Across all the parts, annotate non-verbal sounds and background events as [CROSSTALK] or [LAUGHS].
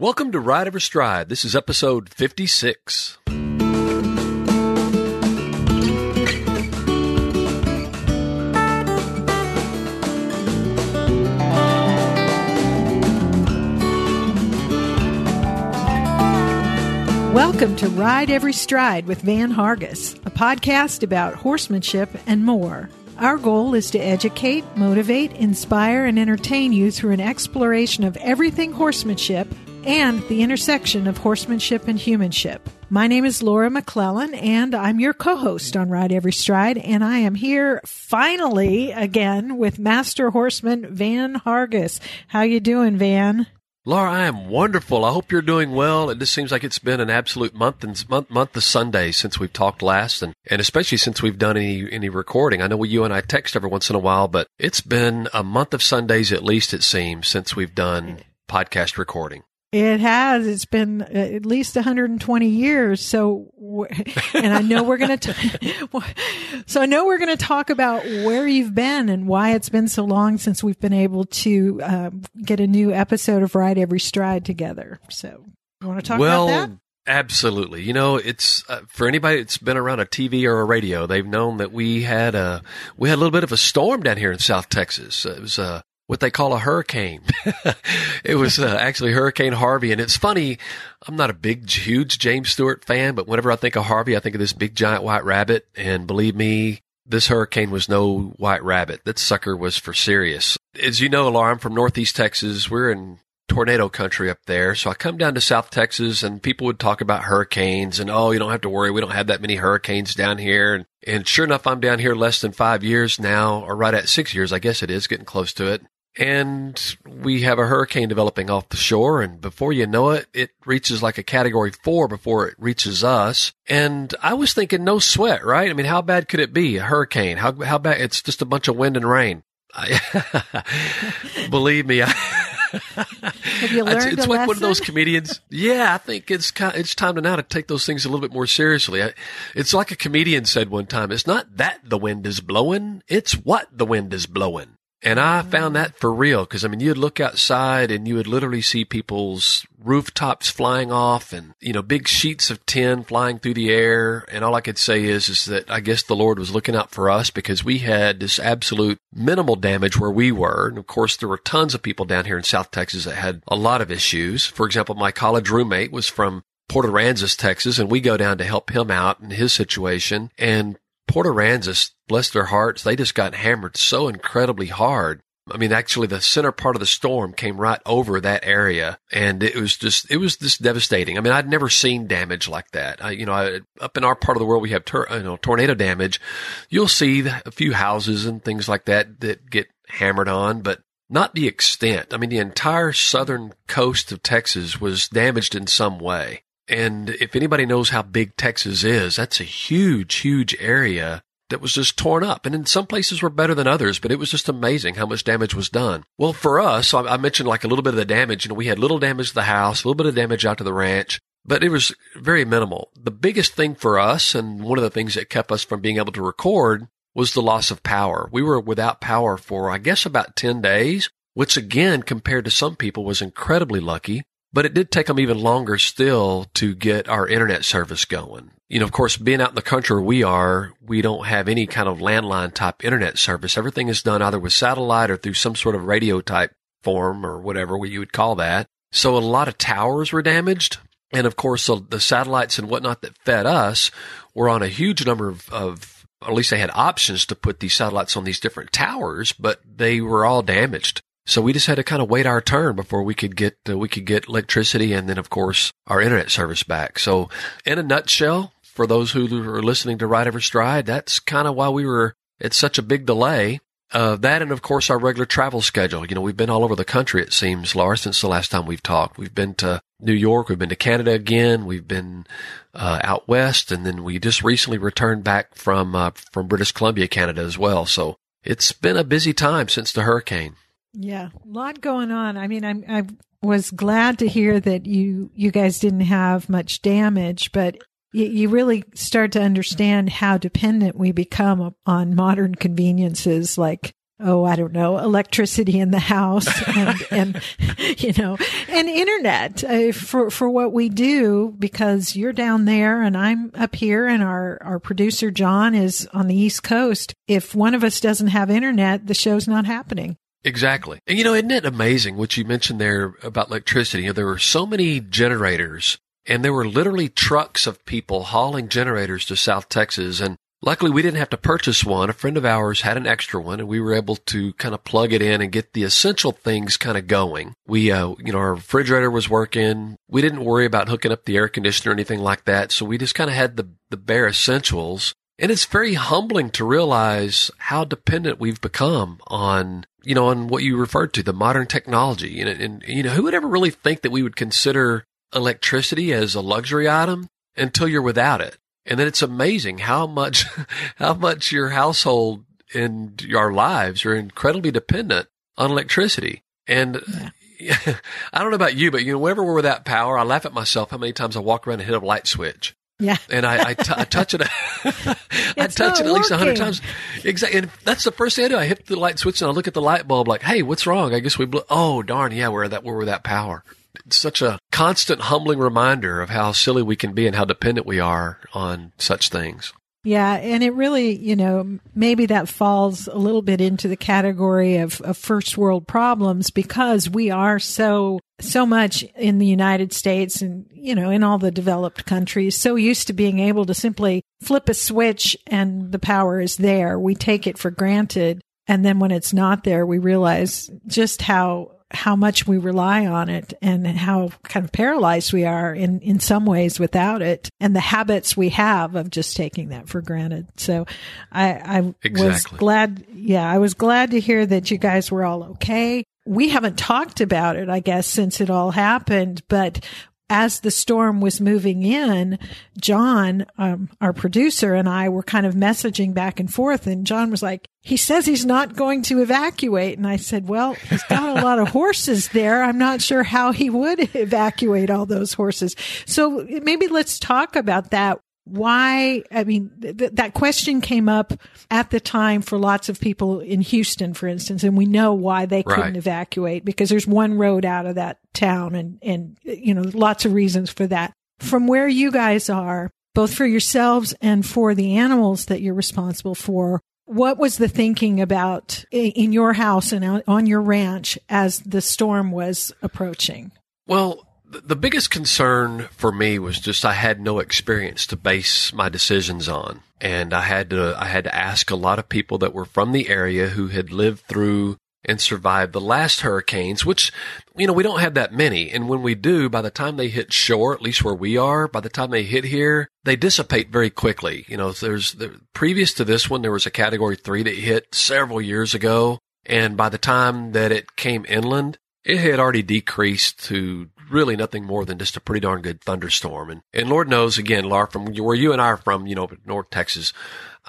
Welcome to Ride Every Stride. This is episode 56. Welcome to Ride Every Stride with Van Hargis, a podcast about horsemanship and more. Our goal is to educate, motivate, inspire, and entertain you through an exploration of everything horsemanship and the intersection of horsemanship and humanship. My name is Laura McClellan, and I'm your co-host on Ride Every Stride, and I am here finally again with Master Horseman Van Hargis. How you doing, Van? Laura, I am wonderful. I hope you're doing well. It just seems like it's been an absolute month and month, month of Sundays since we've talked last, and, and especially since we've done any any recording. I know you and I text every once in a while, but it's been a month of Sundays at least. It seems since we've done podcast recording. It has. It's been uh, at least 120 years. So, and I know we're going to, [LAUGHS] so I know we're going to talk about where you've been and why it's been so long since we've been able to um, get a new episode of Ride Every Stride together. So, you want to talk well, about that? Well, absolutely. You know, it's uh, for anybody that's been around a TV or a radio, they've known that we had a we had a little bit of a storm down here in South Texas. It was a what they call a hurricane. [LAUGHS] it was uh, actually Hurricane Harvey. And it's funny, I'm not a big, huge James Stewart fan, but whenever I think of Harvey, I think of this big giant white rabbit. And believe me, this hurricane was no white rabbit. That sucker was for serious. As you know, Laura, I'm from Northeast Texas. We're in tornado country up there. So I come down to South Texas and people would talk about hurricanes and, oh, you don't have to worry. We don't have that many hurricanes down here. And, and sure enough, I'm down here less than five years now, or right at six years, I guess it is, getting close to it and we have a hurricane developing off the shore and before you know it it reaches like a category 4 before it reaches us and i was thinking no sweat right i mean how bad could it be a hurricane how how bad it's just a bunch of wind and rain I, [LAUGHS] believe me I, [LAUGHS] have you learned it's, it's like lesson? one of those comedians. Yeah, I think it's kind it's time to now to take those things a little bit more seriously. I, it's like a comedian said one time. It's not that the wind is blowing; it's what the wind is blowing. And I found that for real because I mean, you'd look outside and you would literally see people's rooftops flying off and, you know, big sheets of tin flying through the air. And all I could say is, is that I guess the Lord was looking out for us because we had this absolute minimal damage where we were. And of course, there were tons of people down here in South Texas that had a lot of issues. For example, my college roommate was from Port Aransas, Texas, and we go down to help him out in his situation. And Port Aransas, bless their hearts, they just got hammered so incredibly hard. I mean, actually, the center part of the storm came right over that area, and it was just it was just devastating. I mean, I'd never seen damage like that. I, you know, I, up in our part of the world, we have you know tornado damage. You'll see a few houses and things like that that get hammered on, but not the extent. I mean, the entire southern coast of Texas was damaged in some way. And if anybody knows how big Texas is, that's a huge, huge area that was just torn up. And in some places were better than others, but it was just amazing how much damage was done. Well, for us, I mentioned like a little bit of the damage. You know, we had little damage to the house, a little bit of damage out to the ranch, but it was very minimal. The biggest thing for us, and one of the things that kept us from being able to record, was the loss of power. We were without power for, I guess, about 10 days, which again, compared to some people, was incredibly lucky. But it did take them even longer still to get our internet service going. You know, of course, being out in the country where we are, we don't have any kind of landline type internet service. Everything is done either with satellite or through some sort of radio type form or whatever you would call that. So a lot of towers were damaged. And of course, the, satellites and whatnot that fed us were on a huge number of, of, at least they had options to put these satellites on these different towers, but they were all damaged. So we just had to kind of wait our turn before we could get uh, we could get electricity and then of course our internet service back. So in a nutshell, for those who are listening to Ride Every Stride, that's kind of why we were at such a big delay. Uh, that and of course our regular travel schedule. You know, we've been all over the country, it seems, Laura, since the last time we've talked. We've been to New York, we've been to Canada again, we've been uh, out west, and then we just recently returned back from uh, from British Columbia, Canada as well. So it's been a busy time since the hurricane. Yeah, a lot going on. I mean, I'm, I was glad to hear that you you guys didn't have much damage, but you, you really start to understand how dependent we become on modern conveniences like oh, I don't know, electricity in the house [LAUGHS] and, and you know, and internet uh, for, for what we do because you're down there and I'm up here and our, our producer John is on the East Coast. If one of us doesn't have internet, the show's not happening. Exactly. And you know, isn't it amazing what you mentioned there about electricity? You know, there were so many generators and there were literally trucks of people hauling generators to South Texas. And luckily we didn't have to purchase one. A friend of ours had an extra one and we were able to kind of plug it in and get the essential things kind of going. We, uh, you know, our refrigerator was working. We didn't worry about hooking up the air conditioner or anything like that. So we just kind of had the, the bare essentials. And it's very humbling to realize how dependent we've become on you know, on what you referred to, the modern technology. And, and, you know, who would ever really think that we would consider electricity as a luxury item until you're without it? And then it's amazing how much, [LAUGHS] how much your household and your lives are incredibly dependent on electricity. And yeah. [LAUGHS] I don't know about you, but you know, whenever we're without power, I laugh at myself how many times I walk around and hit a light switch. Yeah. And I, I, t- I touch it. [LAUGHS] I touch it at least a hundred times. Exactly. And that's the first thing I do. I hit the light switch and I look at the light bulb like, Hey, what's wrong? I guess we blew. Oh, darn. Yeah. We're that, we're that power. It's such a constant humbling reminder of how silly we can be and how dependent we are on such things. Yeah, and it really, you know, maybe that falls a little bit into the category of, of first world problems because we are so so much in the United States and, you know, in all the developed countries, so used to being able to simply flip a switch and the power is there. We take it for granted. And then when it's not there, we realize just how how much we rely on it and how kind of paralyzed we are in, in some ways without it and the habits we have of just taking that for granted. So I, I exactly. was glad. Yeah. I was glad to hear that you guys were all okay we haven't talked about it, I guess, since it all happened, but as the storm was moving in, John, um, our producer and I were kind of messaging back and forth. And John was like, he says he's not going to evacuate. And I said, well, he's got a lot of [LAUGHS] horses there. I'm not sure how he would [LAUGHS] evacuate all those horses. So maybe let's talk about that why i mean th- that question came up at the time for lots of people in houston for instance and we know why they couldn't right. evacuate because there's one road out of that town and and you know lots of reasons for that from where you guys are both for yourselves and for the animals that you're responsible for what was the thinking about in your house and on your ranch as the storm was approaching well the biggest concern for me was just I had no experience to base my decisions on. And I had to, I had to ask a lot of people that were from the area who had lived through and survived the last hurricanes, which, you know, we don't have that many. And when we do, by the time they hit shore, at least where we are, by the time they hit here, they dissipate very quickly. You know, there's, the, previous to this one, there was a category three that hit several years ago. And by the time that it came inland, it had already decreased to really nothing more than just a pretty darn good thunderstorm. And, and Lord knows, again, Laura, from where you and I are from, you know, North Texas,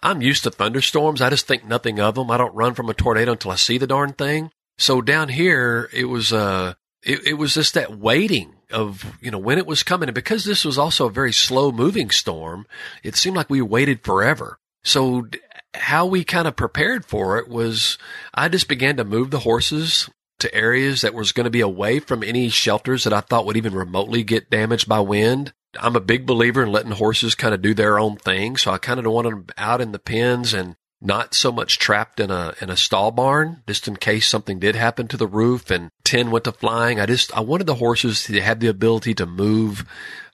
I'm used to thunderstorms. I just think nothing of them. I don't run from a tornado until I see the darn thing. So down here, it was, uh, it, it was just that waiting of, you know, when it was coming. And because this was also a very slow moving storm, it seemed like we waited forever. So how we kind of prepared for it was I just began to move the horses to areas that was going to be away from any shelters that I thought would even remotely get damaged by wind. I'm a big believer in letting horses kind of do their own thing. So I kind of wanted them out in the pens and not so much trapped in a, in a stall barn, just in case something did happen to the roof and tin went to flying. I just, I wanted the horses to have the ability to move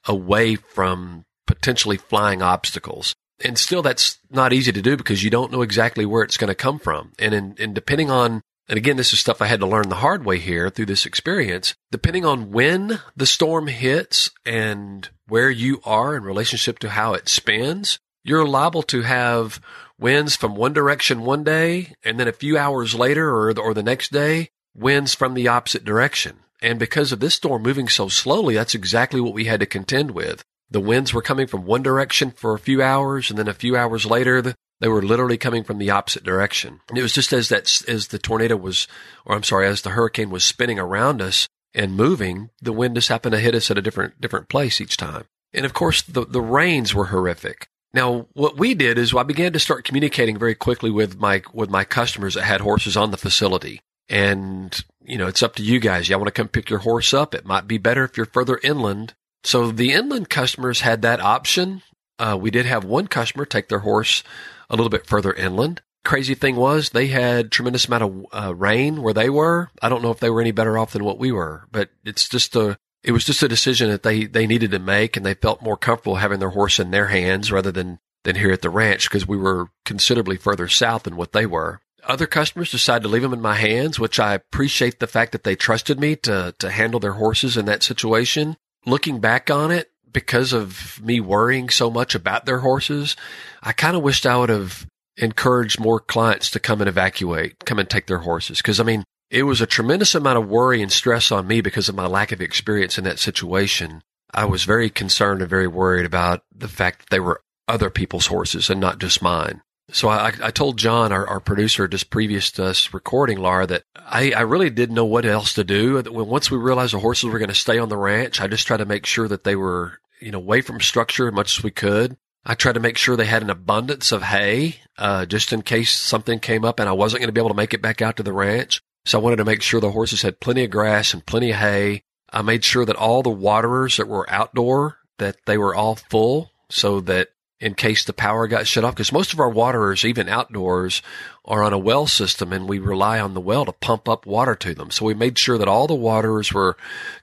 away from potentially flying obstacles. And still that's not easy to do because you don't know exactly where it's going to come from. And in, and depending on and again, this is stuff I had to learn the hard way here through this experience. Depending on when the storm hits and where you are in relationship to how it spins, you're liable to have winds from one direction one day, and then a few hours later or the, or the next day, winds from the opposite direction. And because of this storm moving so slowly, that's exactly what we had to contend with. The winds were coming from one direction for a few hours, and then a few hours later, the, they were literally coming from the opposite direction. And it was just as that, as the tornado was, or I'm sorry, as the hurricane was spinning around us and moving, the wind just happened to hit us at a different, different place each time. And of course, the, the rains were horrific. Now, what we did is I began to start communicating very quickly with my with my customers that had horses on the facility. And, you know, it's up to you guys. Y'all want to come pick your horse up? It might be better if you're further inland. So the inland customers had that option. Uh, we did have one customer take their horse a little bit further inland. Crazy thing was they had tremendous amount of uh, rain where they were. I don't know if they were any better off than what we were, but it's just a, it was just a decision that they, they needed to make and they felt more comfortable having their horse in their hands rather than, than here at the ranch because we were considerably further south than what they were. Other customers decided to leave them in my hands, which I appreciate the fact that they trusted me to, to handle their horses in that situation. Looking back on it, because of me worrying so much about their horses, I kind of wished I would have encouraged more clients to come and evacuate, come and take their horses. Cause I mean, it was a tremendous amount of worry and stress on me because of my lack of experience in that situation. I was very concerned and very worried about the fact that they were other people's horses and not just mine. So I, I told John, our, our producer, just previous to us recording, Laura, that I, I really didn't know what else to do. Once we realized the horses were going to stay on the ranch, I just tried to make sure that they were, you know, away from structure as much as we could. I tried to make sure they had an abundance of hay, uh, just in case something came up and I wasn't going to be able to make it back out to the ranch. So I wanted to make sure the horses had plenty of grass and plenty of hay. I made sure that all the waterers that were outdoor, that they were all full so that in case the power got shut off because most of our waterers, even outdoors, are on a well system and we rely on the well to pump up water to them. So we made sure that all the waterers were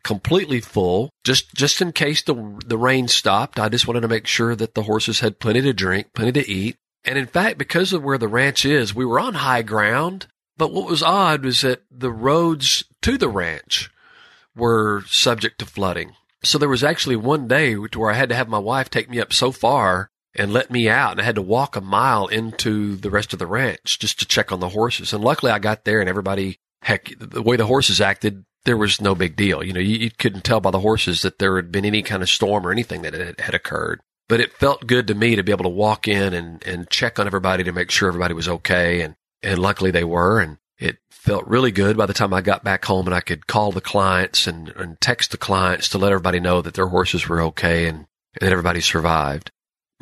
completely full just, just in case the, the rain stopped. I just wanted to make sure that the horses had plenty to drink, plenty to eat. And in fact, because of where the ranch is, we were on high ground. But what was odd was that the roads to the ranch were subject to flooding. So there was actually one day where I had to have my wife take me up so far and let me out and I had to walk a mile into the rest of the ranch just to check on the horses. And luckily I got there and everybody, heck, the way the horses acted, there was no big deal. You know, you, you couldn't tell by the horses that there had been any kind of storm or anything that had, had occurred. But it felt good to me to be able to walk in and, and check on everybody to make sure everybody was okay. And, and luckily they were. And it felt really good by the time I got back home and I could call the clients and, and text the clients to let everybody know that their horses were okay and, and that everybody survived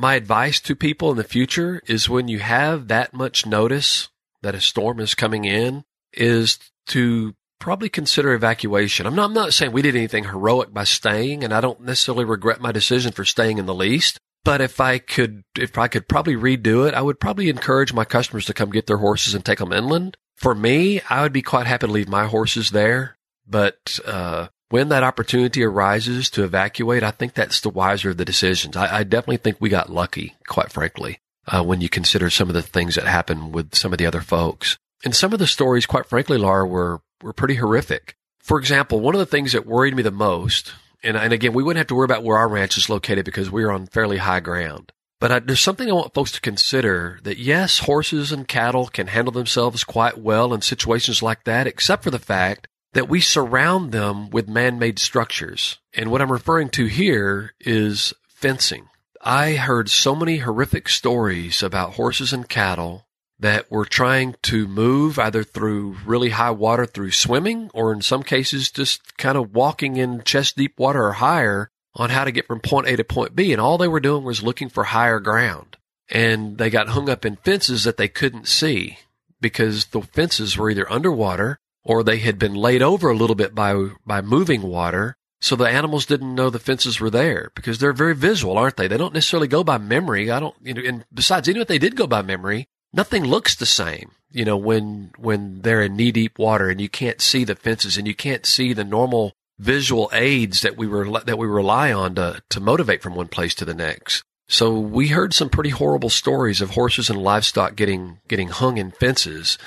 my advice to people in the future is when you have that much notice that a storm is coming in is to probably consider evacuation. I'm not, I'm not saying we did anything heroic by staying and I don't necessarily regret my decision for staying in the least. But if I could, if I could probably redo it, I would probably encourage my customers to come get their horses and take them inland. For me, I would be quite happy to leave my horses there. But, uh, when that opportunity arises to evacuate, I think that's the wiser of the decisions. I, I definitely think we got lucky, quite frankly, uh, when you consider some of the things that happened with some of the other folks. And some of the stories, quite frankly, Laura, were, were pretty horrific. For example, one of the things that worried me the most, and, and again, we wouldn't have to worry about where our ranch is located because we are on fairly high ground. But I, there's something I want folks to consider that yes, horses and cattle can handle themselves quite well in situations like that, except for the fact that we surround them with man-made structures. And what I'm referring to here is fencing. I heard so many horrific stories about horses and cattle that were trying to move either through really high water through swimming or in some cases just kind of walking in chest deep water or higher on how to get from point A to point B. And all they were doing was looking for higher ground. And they got hung up in fences that they couldn't see because the fences were either underwater or they had been laid over a little bit by by moving water so the animals didn't know the fences were there because they're very visual aren't they? They don't necessarily go by memory. I don't you know and besides even if they did go by memory nothing looks the same you know when when they're in knee deep water and you can't see the fences and you can't see the normal visual aids that we were that we rely on to to motivate from one place to the next so we heard some pretty horrible stories of horses and livestock getting getting hung in fences,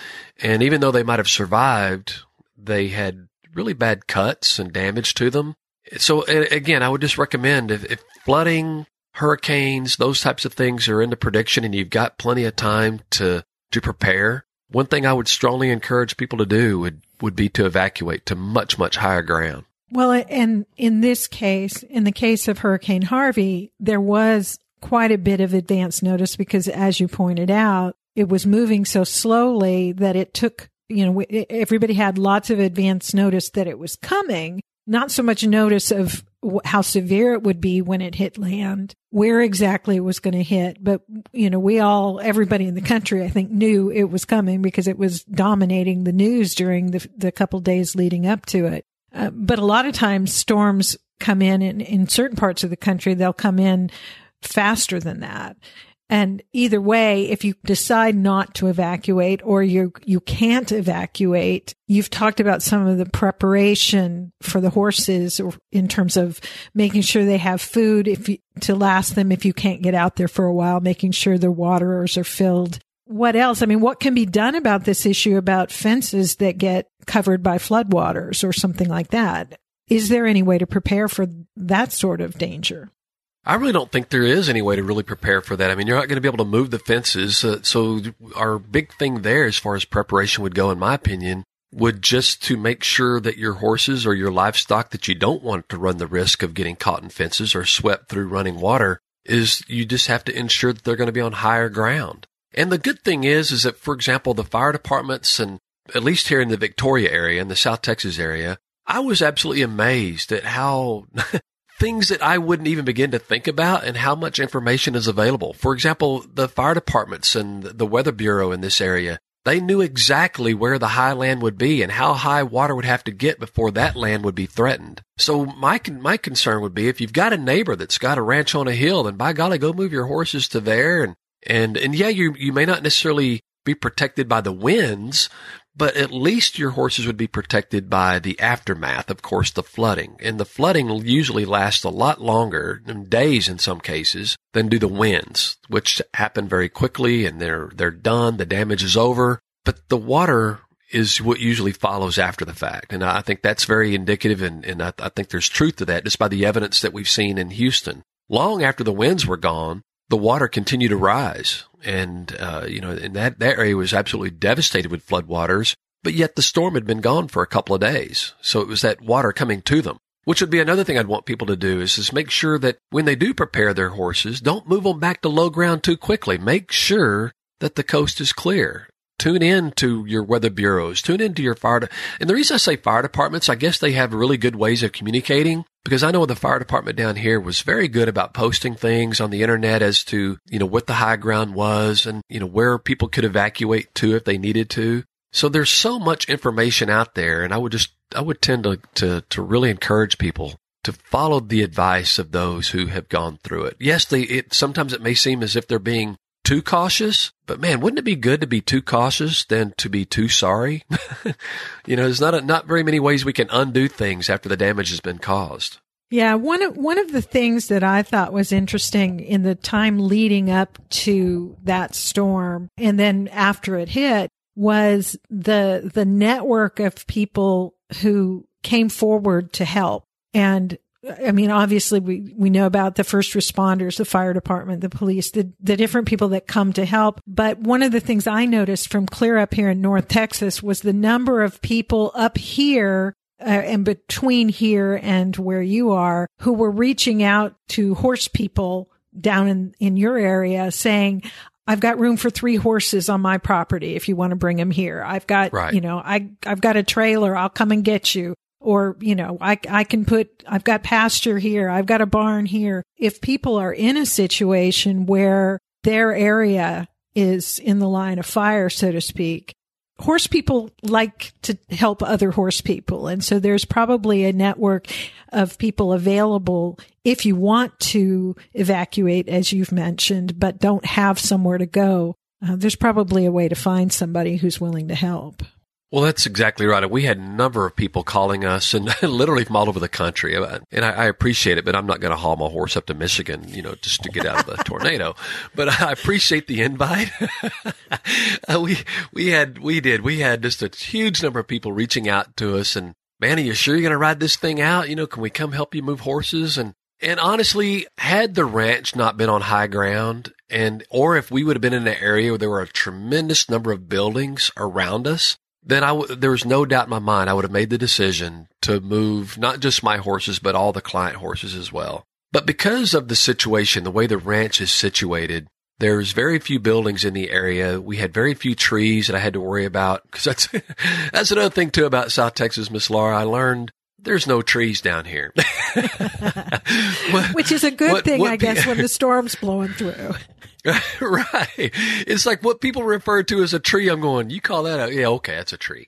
and even though they might have survived, they had really bad cuts and damage to them. So again, I would just recommend if, if flooding, hurricanes, those types of things are in the prediction, and you've got plenty of time to to prepare. One thing I would strongly encourage people to do would would be to evacuate to much much higher ground. Well, and in this case, in the case of Hurricane Harvey, there was quite a bit of advance notice because as you pointed out, it was moving so slowly that it took, you know, everybody had lots of advance notice that it was coming, not so much notice of how severe it would be when it hit land, where exactly it was going to hit. But, you know, we all, everybody in the country, I think knew it was coming because it was dominating the news during the, the couple days leading up to it. Uh, but a lot of times storms come in, in in certain parts of the country, they'll come in faster than that. And either way, if you decide not to evacuate or you, you can't evacuate, you've talked about some of the preparation for the horses in terms of making sure they have food if you, to last them if you can't get out there for a while, making sure their waterers are filled. What else? I mean, what can be done about this issue about fences that get covered by floodwaters or something like that? Is there any way to prepare for that sort of danger? I really don't think there is any way to really prepare for that. I mean, you're not going to be able to move the fences. Uh, so our big thing there, as far as preparation would go, in my opinion, would just to make sure that your horses or your livestock that you don't want to run the risk of getting caught in fences or swept through running water is you just have to ensure that they're going to be on higher ground. And the good thing is, is that, for example, the fire departments and at least here in the Victoria area, in the South Texas area, I was absolutely amazed at how [LAUGHS] things that I wouldn't even begin to think about and how much information is available. For example, the fire departments and the weather bureau in this area, they knew exactly where the high land would be and how high water would have to get before that land would be threatened. So my my concern would be if you've got a neighbor that's got a ranch on a hill, then by golly, go move your horses to there and and and yeah, you you may not necessarily be protected by the winds, but at least your horses would be protected by the aftermath, of course, the flooding. And the flooding usually lasts a lot longer, days in some cases, than do the winds, which happen very quickly and they're, they're done. The damage is over. But the water is what usually follows after the fact. And I think that's very indicative. And, and I, I think there's truth to that just by the evidence that we've seen in Houston. Long after the winds were gone, the water continued to rise. And, uh, you know, and that, that area was absolutely devastated with floodwaters, but yet the storm had been gone for a couple of days. So it was that water coming to them, which would be another thing I'd want people to do is, just make sure that when they do prepare their horses, don't move them back to low ground too quickly. Make sure that the coast is clear. Tune in to your weather bureaus. Tune in to your fire. De- and the reason I say fire departments, I guess they have really good ways of communicating because I know the fire department down here was very good about posting things on the internet as to, you know, what the high ground was and, you know, where people could evacuate to if they needed to. So there's so much information out there and I would just, I would tend to, to, to really encourage people to follow the advice of those who have gone through it. Yes, they, it, sometimes it may seem as if they're being too cautious, but man, wouldn't it be good to be too cautious than to be too sorry? [LAUGHS] you know, there's not a, not very many ways we can undo things after the damage has been caused. Yeah, one of one of the things that I thought was interesting in the time leading up to that storm and then after it hit was the the network of people who came forward to help. And I mean, obviously we, we know about the first responders, the fire department, the police, the, the different people that come to help. But one of the things I noticed from clear up here in North Texas was the number of people up here uh, and between here and where you are who were reaching out to horse people down in, in your area saying, I've got room for three horses on my property if you want to bring them here. I've got, right. you know, I, I've got a trailer. I'll come and get you or, you know, I, I can put, I've got pasture here. I've got a barn here. If people are in a situation where their area is in the line of fire, so to speak, horse people like to help other horse people. And so there's probably a network of people available if you want to evacuate, as you've mentioned, but don't have somewhere to go. Uh, there's probably a way to find somebody who's willing to help. Well, that's exactly right. We had a number of people calling us and [LAUGHS] literally from all over the country. And I, I appreciate it, but I'm not going to haul my horse up to Michigan, you know, just to get out of the [LAUGHS] tornado. But I appreciate the invite. [LAUGHS] we, we had, we did, we had just a huge number of people reaching out to us and man, are you sure you're going to ride this thing out? You know, can we come help you move horses? And, and honestly, had the ranch not been on high ground and, or if we would have been in an area where there were a tremendous number of buildings around us, then I w- there was no doubt in my mind I would have made the decision to move not just my horses, but all the client horses as well. But because of the situation, the way the ranch is situated, there's very few buildings in the area. We had very few trees that I had to worry about because that's, [LAUGHS] that's another thing too about South Texas, Miss Laura. I learned there's no trees down here. [LAUGHS] [LAUGHS] Which is a good what- thing, what I guess, when the storm's blowing through. [LAUGHS] right. It's like what people refer to as a tree. I'm going, you call that a, yeah, okay, that's a tree.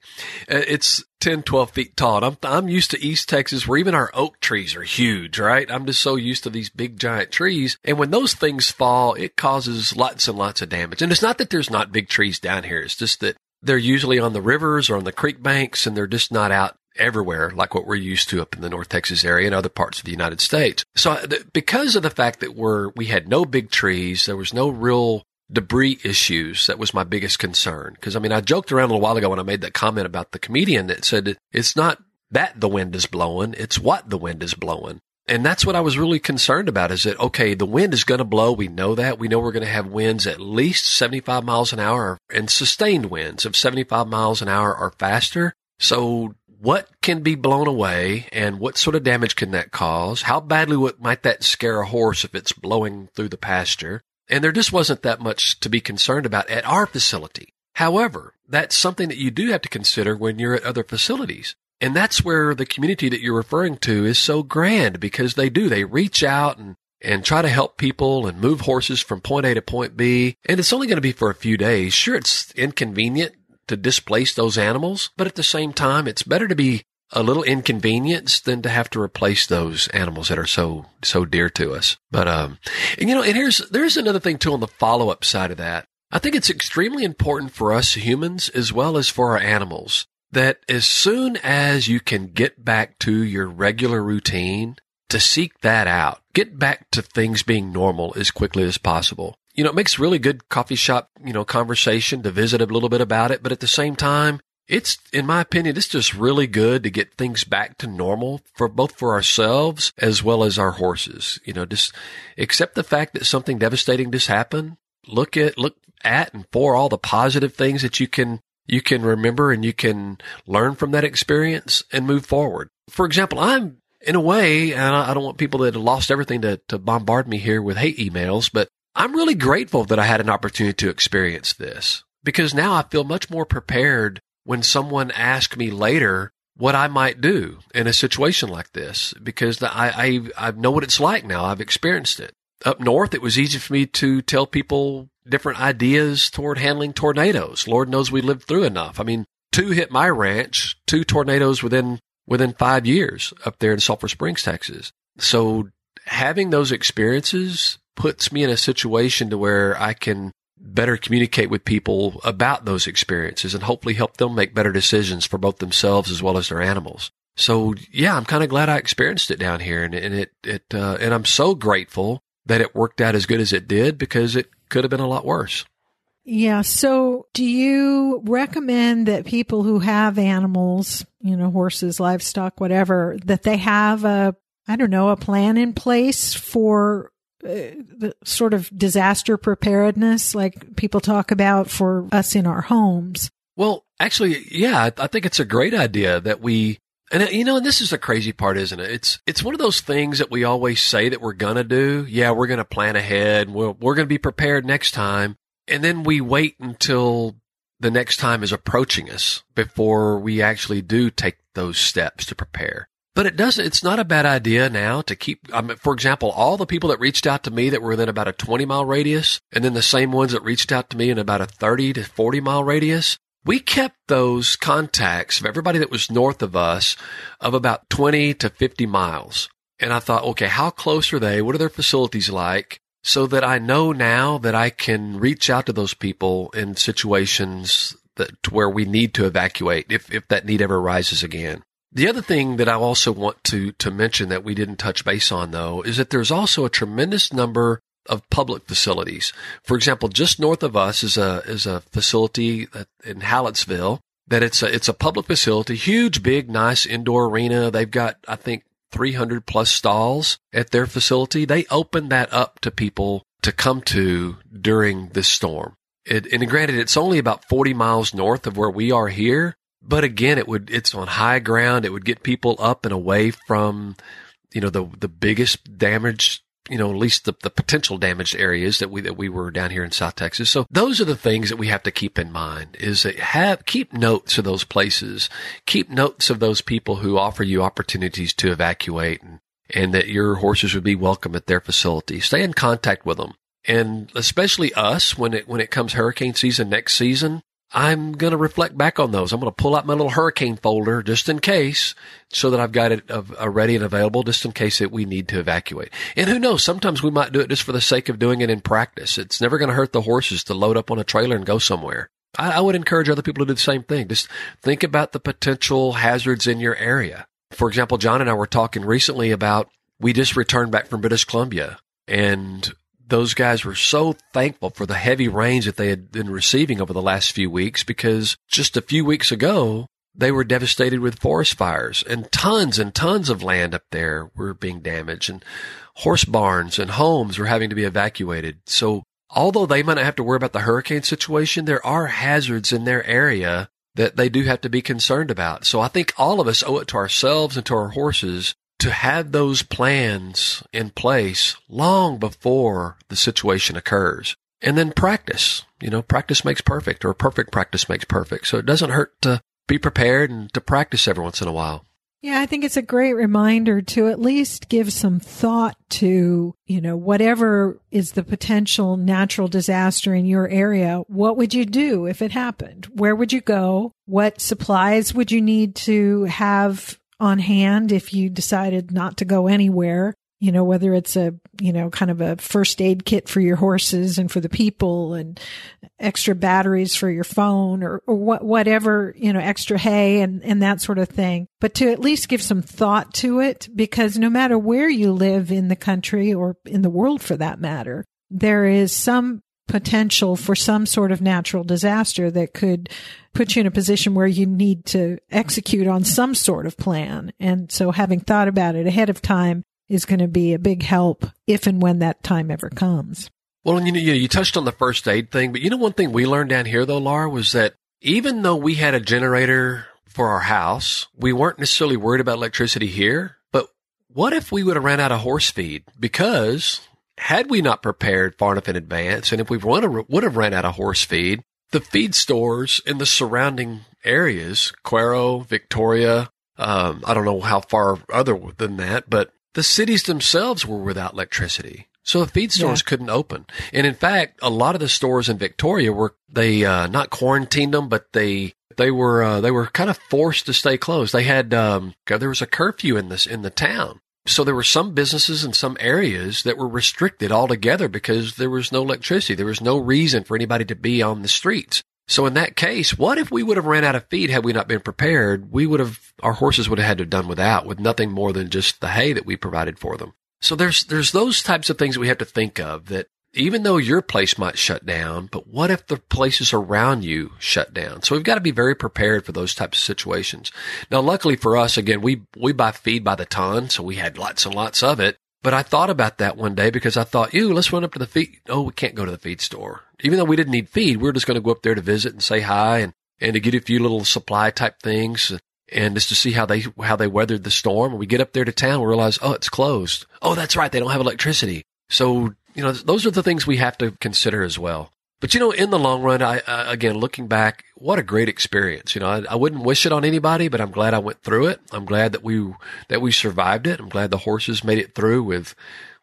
Uh, It's 10, 12 feet tall. And I'm, I'm used to East Texas where even our oak trees are huge, right? I'm just so used to these big giant trees. And when those things fall, it causes lots and lots of damage. And it's not that there's not big trees down here. It's just that they're usually on the rivers or on the creek banks and they're just not out everywhere like what we're used to up in the North Texas area and other parts of the United States. So uh, because of the fact that we're, we had no big trees, there was no real debris issues. That was my biggest concern. Cause I mean, I joked around a little while ago when I made that comment about the comedian that said it's not that the wind is blowing. It's what the wind is blowing. And that's what I was really concerned about is that, okay, the wind is going to blow. We know that. We know we're going to have winds at least 75 miles an hour and sustained winds of 75 miles an hour or faster. So what can be blown away and what sort of damage can that cause? How badly what might that scare a horse if it's blowing through the pasture? And there just wasn't that much to be concerned about at our facility. However, that's something that you do have to consider when you're at other facilities. And that's where the community that you're referring to is so grand because they do. They reach out and, and try to help people and move horses from point A to point B. And it's only going to be for a few days. Sure, it's inconvenient to displace those animals, but at the same time, it's better to be a little inconvenienced than to have to replace those animals that are so, so dear to us. But, um, and you know, and here's, there's another thing too on the follow up side of that. I think it's extremely important for us humans as well as for our animals that as soon as you can get back to your regular routine, to seek that out, get back to things being normal as quickly as possible. You know, it makes really good coffee shop, you know, conversation to visit a little bit about it, but at the same time, it's, in my opinion, it's just really good to get things back to normal for both for ourselves as well as our horses. You know, just accept the fact that something devastating just happened. Look at, look at and for all the positive things that you can you can remember and you can learn from that experience and move forward. For example, I'm in a way, and I don't want people that have lost everything to, to bombard me here with hate emails, but I'm really grateful that I had an opportunity to experience this because now I feel much more prepared when someone asks me later what I might do in a situation like this because I, I, I know what it's like now. I've experienced it. Up north, it was easy for me to tell people different ideas toward handling tornadoes. Lord knows we lived through enough. I mean, two hit my ranch, two tornadoes within within five years up there in Sulphur Springs, Texas. So having those experiences puts me in a situation to where I can better communicate with people about those experiences and hopefully help them make better decisions for both themselves as well as their animals. So yeah, I'm kind of glad I experienced it down here and, and it, it, uh, and I'm so grateful that it worked out as good as it did because it could have been a lot worse. Yeah. So do you recommend that people who have animals, you know, horses, livestock, whatever, that they have a, I don't know, a plan in place for the sort of disaster preparedness like people talk about for us in our homes? Well, actually, yeah, I, think it's a great idea that we, and uh, you know, and this is the crazy part, isn't it? It's, it's one of those things that we always say that we're to do. Yeah, we're to plan ahead. We're, we're to be prepared next time. And then we wait until the next time is approaching us before we actually do take those steps to prepare. But it doesn't, it's not a bad idea now to keep, I mean, for example, all the people that reached out to me that were within about a 20 mile radius and then the same ones that reached out to me in about a 30 to 40 mile radius, we kept those contacts of everybody that was north of us of about 20 to 50 miles. And I thought, okay, how close are they? What are their facilities like? So that I know now that I can reach out to those people in situations that where we need to evacuate if, if that need ever arises again. The other thing that I also want to, to mention that we didn't touch base on though is that there's also a tremendous number of public facilities. For example, just north of us is a, is a facility in Hallettsville that it's a, it's a public facility, huge, big, nice indoor arena. They've got, I think, 300 plus stalls at their facility. They opened that up to people to come to during this storm. It, and granted, it's only about 40 miles north of where we are here. But again, it would, it's on high ground. It would get people up and away from, you know, the, the biggest damage you know, at least the, the potential damaged areas that we, that we were down here in South Texas. So those are the things that we have to keep in mind is that have, keep notes of those places, keep notes of those people who offer you opportunities to evacuate and, and that your horses would be welcome at their facility. Stay in contact with them. And especially us when it, when it comes hurricane season next season, I'm going to reflect back on those. I'm going to pull out my little hurricane folder just in case so that I've got it uh, ready and available just in case that we need to evacuate. And who knows? Sometimes we might do it just for the sake of doing it in practice. It's never going to hurt the horses to load up on a trailer and go somewhere. I, I would encourage other people to do the same thing. Just think about the potential hazards in your area. For example, John and I were talking recently about we just returned back from British Columbia and those guys were so thankful for the heavy rains that they had been receiving over the last few weeks because just a few weeks ago, they were devastated with forest fires and tons and tons of land up there were being damaged and horse barns and homes were having to be evacuated. So although they might not have to worry about the hurricane situation, there are hazards in their area that they do have to be concerned about. So I think all of us owe it to ourselves and to our horses to have those plans in place long before the situation occurs. And then practice. You know, practice makes perfect or perfect practice makes perfect. So it doesn't hurt to be prepared and to practice every once in a while. Yeah, I think it's a great reminder to at least give some thought to, you know, whatever is the potential natural disaster in your area. What would you do if it happened? Where would you go? What supplies would you need to have on hand if you decided not to go anywhere. You know, whether it's a, you know, kind of a first aid kit for your horses and for the people and extra batteries for your phone or, or what, whatever, you know, extra hay and, and that sort of thing. But to at least give some thought to it because no matter where you live in the country or in the world for that matter, there is some potential for some sort of natural disaster that could put you in a position where you need to execute on some sort of plan. And so having thought about it ahead of time is going to be a big help if and when that time ever comes. Well, you know, you touched on the first aid thing, but you know, one thing we learned down here though, Laura, was that even though we had a generator for our house, we weren't necessarily worried about electricity here. But what if we would have ran out of horse feed? Because had we not prepared far enough in advance, and if we would have ran out of horse feed, the feed stores in the surrounding areas, Cuero, Victoria, um, I don't know how far other than that, but the cities themselves were without electricity. So the feed stores yeah. couldn't open. And in fact, a lot of the stores in Victoria were, they, uh, not quarantined them, but they, they were, uh, they were kind of forced to stay closed. They had, um, there was a curfew in this, in the town. So there were some businesses in some areas that were restricted altogether because there was no electricity. There was no reason for anybody to be on the streets. So in that case, what if we would have ran out of feed had we not been prepared? We would have, our horses would have had to have done without with nothing more than just the hay that we provided for them. So there's, there's those types of things that we have to think of that even though your place might shut down, but what if the places around you shut down? So we've got to be very prepared for those types of situations. Now, luckily for us, again, we, we buy feed by the ton, so we had lots and lots of it. But I thought about that one day because I thought, ew, let's run up to the feed. Oh, we can't go to the feed store. Even though we didn't need feed, we are just going to go up there to visit and say hi and, and to get a few little supply type things and just to see how they, how they weathered the storm. we get up there to town, we realize, oh, it's closed. Oh, that's right. They don't have electricity. So you know, those are the things we have to consider as well. But you know, in the long run, I uh, again looking back, what a great experience. You know, I, I, wouldn't wish it on anybody, but I'm glad I went through it. I'm glad that we that we survived it. I'm glad the horses made it through with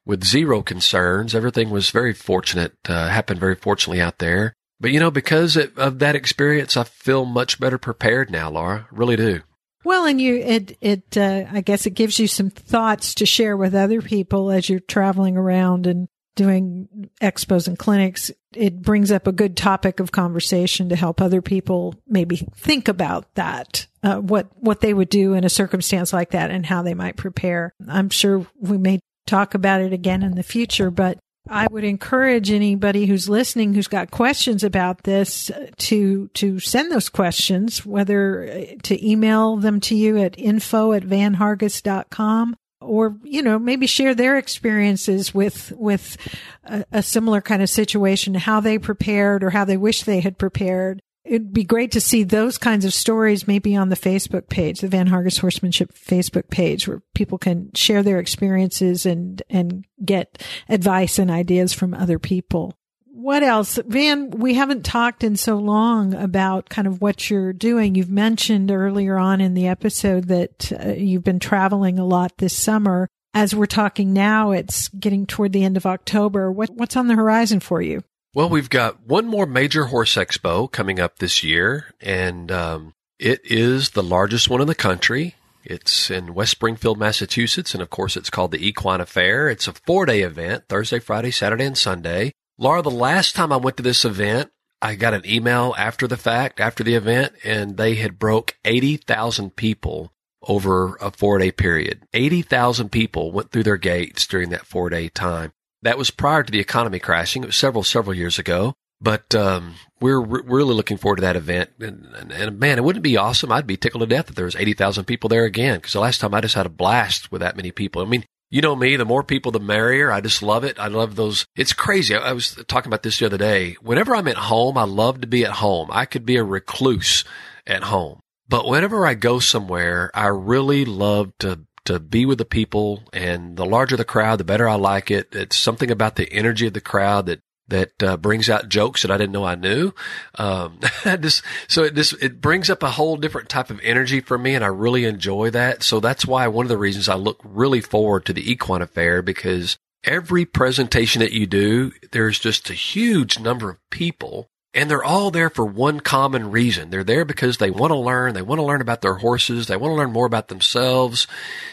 with zero concerns. Everything was very fortunate. Uh, happened very fortunately out there. But you know, because of that experience, I feel much better prepared now, Laura. really do. Well, and you, it, it, uh, I guess it gives you some thoughts to share with other people as you're traveling around and doing expos and clinics, it brings up a good topic of conversation to help other people maybe think about that, uh, what, what they would do in a circumstance like that and how they might prepare. I'm sure we may talk about it again in the future, but I would encourage anybody who's listening who's got questions about this to to send those questions, whether uh, to email them to you at info at vanhargis.com or you know maybe share their experiences with with a, a, similar kind of situation how they prepared or how they wish they had prepared it'd be great to see those kinds of stories maybe on the Facebook page, the Van Hargis Horsemanship Facebook page, where people can share their experiences and, and get advice and ideas from other people. What else? Van, we haven't talked in so long about kind of what you're doing. You've mentioned earlier on in the episode that uh, you've been traveling a lot this summer. As we're talking now, it's getting toward the end of October. What, what's on the horizon for you? Well, we've got one more major horse expo coming up this year, and um, it is the largest one in the country. It's in West Springfield, Massachusetts, and of course, it's called the Equine Affaire. It's a four day event Thursday, Friday, Saturday, and Sunday. Laura, the last time I went to this event, I got an email after the fact, after the event, and they had broke 80,000 people over a four day period. 80,000 people went through their gates during that four day time. That was prior to the economy crashing. It was several, several years ago. But um, we're re- really looking forward to that event. And, and, and, man, it wouldn't be awesome. I'd be tickled to death if there was 80,000 people there again. Because the last time I just had a blast with that many people. I mean, you know me, the more people, the merrier. I just love it. I love those. It's crazy. I, was talking about this the other day. Whenever I'm at home, I love to be at home. I could be a recluse at home. But whenever I go somewhere, I really love to to be with the people and the larger the crowd, the better I like it. It's something about the energy of the crowd that that uh, brings out jokes that I didn't know I knew. Um, [LAUGHS] just, so it just it brings up a whole different type of energy for me, and I really enjoy that. So that's why one of the reasons I look really forward to the Equine Affaire because every presentation that you do, there's just a huge number of people. And they're all there for one common reason. They're there because they want to learn. They want to learn about their horses. They want to learn more about themselves.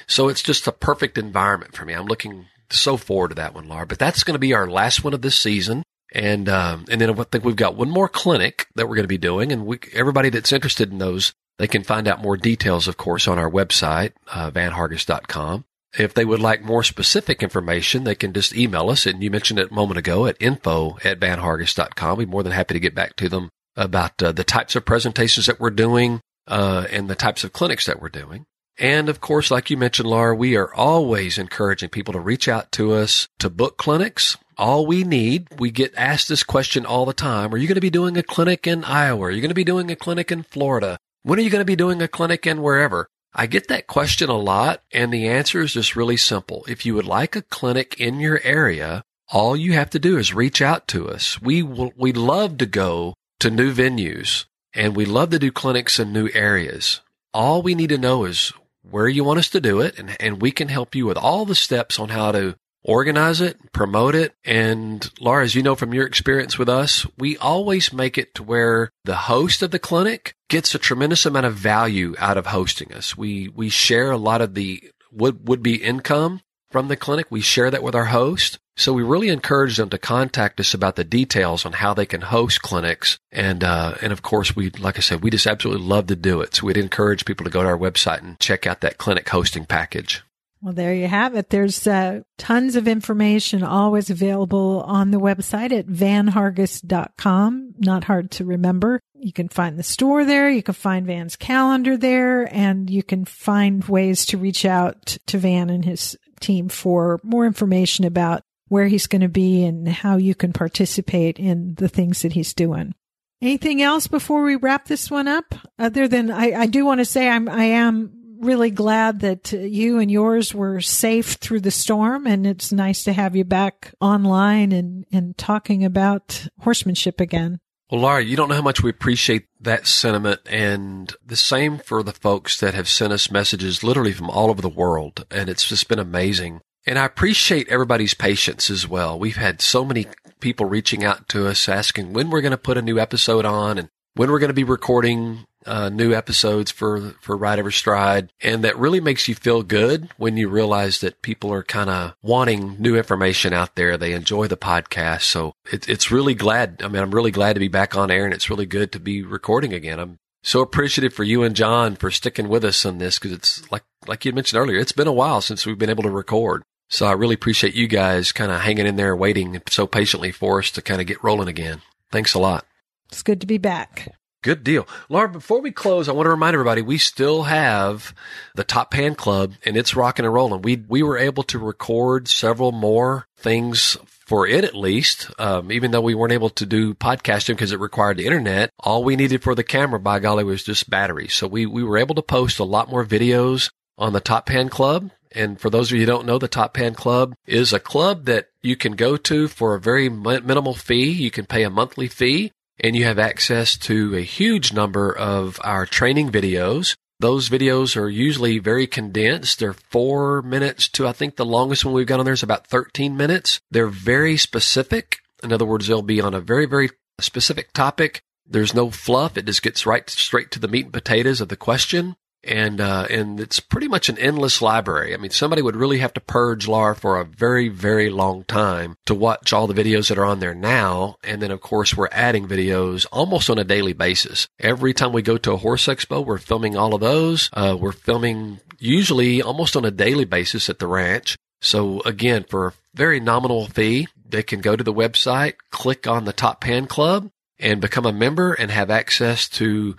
So it's just a perfect environment for me. I'm looking so forward to that one, Laura. But that's going to be our last one of this season. And um, and then I think we've got one more clinic that we're going to be doing, and we, everybody that's interested in those, they can find out more details, of course, on our website, uh, vanhargis.com. If they would like more specific information, they can just email us. And you mentioned it a moment ago at info at vanhargis.com. We're more than happy to get back to them about uh, the types of presentations that we're doing uh, and the types of clinics that we're doing. And of course, like you mentioned, Laura, we are always encouraging people to reach out to us to book clinics. All we need, we get asked this question all the time. Are you going to be doing a clinic in Iowa? Are you going to be doing a clinic in Florida? When are you going to be doing a clinic in wherever? I get that question a lot, and the answer is just really simple. If you would like a clinic in your area, all you have to do is reach out to us. We will, we love to go to new venues and we love to do clinics in new areas. All we need to know is where you want us to do it, and, and we can help you with all the steps on how to organize it, promote it. And Laura, as you know from your experience with us, we always make it to where the host of the clinic gets a tremendous amount of value out of hosting us. We, we share a lot of the would, would be income from the clinic. We share that with our host. So we really encourage them to contact us about the details on how they can host clinics. And, uh, and of course, we, like I said, we just absolutely love to do it. So we'd encourage people to go to our website and check out that clinic hosting package. Well, there you have it. There's uh, tons of information always available on the website at vanhargis.com. Not hard to remember. You can find the store there. You can find Van's calendar there and you can find ways to reach out to Van and his team for more information about where he's going to be and how you can participate in the things that he's doing. Anything else before we wrap this one up? Other than I, I do want to say I'm I am really glad that you and yours were safe through the storm, and it's nice to have you back online and and talking about horsemanship again. Well, Laura, you don't know how much we appreciate that sentiment and the same for the folks that have sent us messages literally from all over the world. And it's just been amazing. And I appreciate everybody's patience as well. We've had so many people reaching out to us asking when we're going to put a new episode on and when we're going to be recording uh, new episodes for for Ride Every Stride, and that really makes you feel good when you realize that people are kind of wanting new information out there. They enjoy the podcast, so it, it's really glad. I mean, I'm really glad to be back on air, and it's really good to be recording again. I'm so appreciative for you and John for sticking with us on this because it's like like you mentioned earlier, it's been a while since we've been able to record. So I really appreciate you guys kind of hanging in there, waiting so patiently for us to kind of get rolling again. Thanks a lot. It's good to be back. Good deal. Laura, before we close, I want to remind everybody we still have the Top Hand Club and it's rocking and rolling. We we were able to record several more things for it at least, um, even though we weren't able to do podcasting because it required the internet, all we needed for the camera, by golly, was just batteries. So we, we were able to post a lot more videos on the Top Hand Club. And for those of you who don't know, the Top Hand Club is a club that you can go to for a very minimal fee. You can pay a monthly fee and you have access to a huge number of our training videos. Those videos are usually very condensed. They're four minutes to, I think the longest one we've got on there is about 13 minutes. They're very specific. In other words, they'll be on a very, very specific topic. There's no fluff. It just gets right straight to the meat and potatoes of the question and uh, and it's pretty much an endless library. I mean, somebody would really have to purge LAR for a very very long time to watch all the videos that are on there now. And then of course we're adding videos almost on a daily basis. Every time we go to a horse expo, we're filming all of those. Uh, we're filming usually almost on a daily basis at the ranch. So again, for a very nominal fee, they can go to the website, click on the Top Hand Club, and become a member and have access to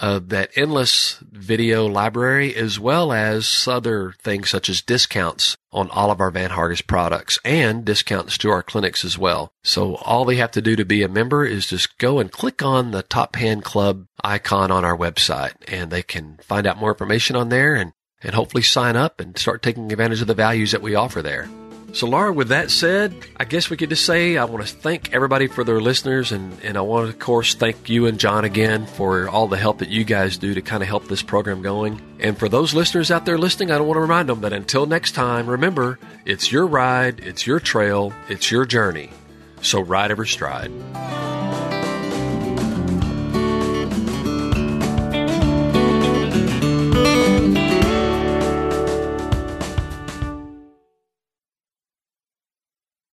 uh, that endless video library as well as other things such as discounts on all of our Van Hargis products and discounts to our clinics as well. So all they have to do to be a member is just go and click on the Top Hand Club icon on our website and they can find out more information on there and, and hopefully sign up and start taking advantage of the values that we offer there. So, Laura, with that said, I guess we could just say I want to thank everybody for their listeners, and, and I want to, of course, thank you and John again for all the help that you guys do to kind of help this program going. And for those listeners out there listening, I don't want to remind them that until next time, remember, it's your ride, it's your trail, it's your journey. So, ride every stride.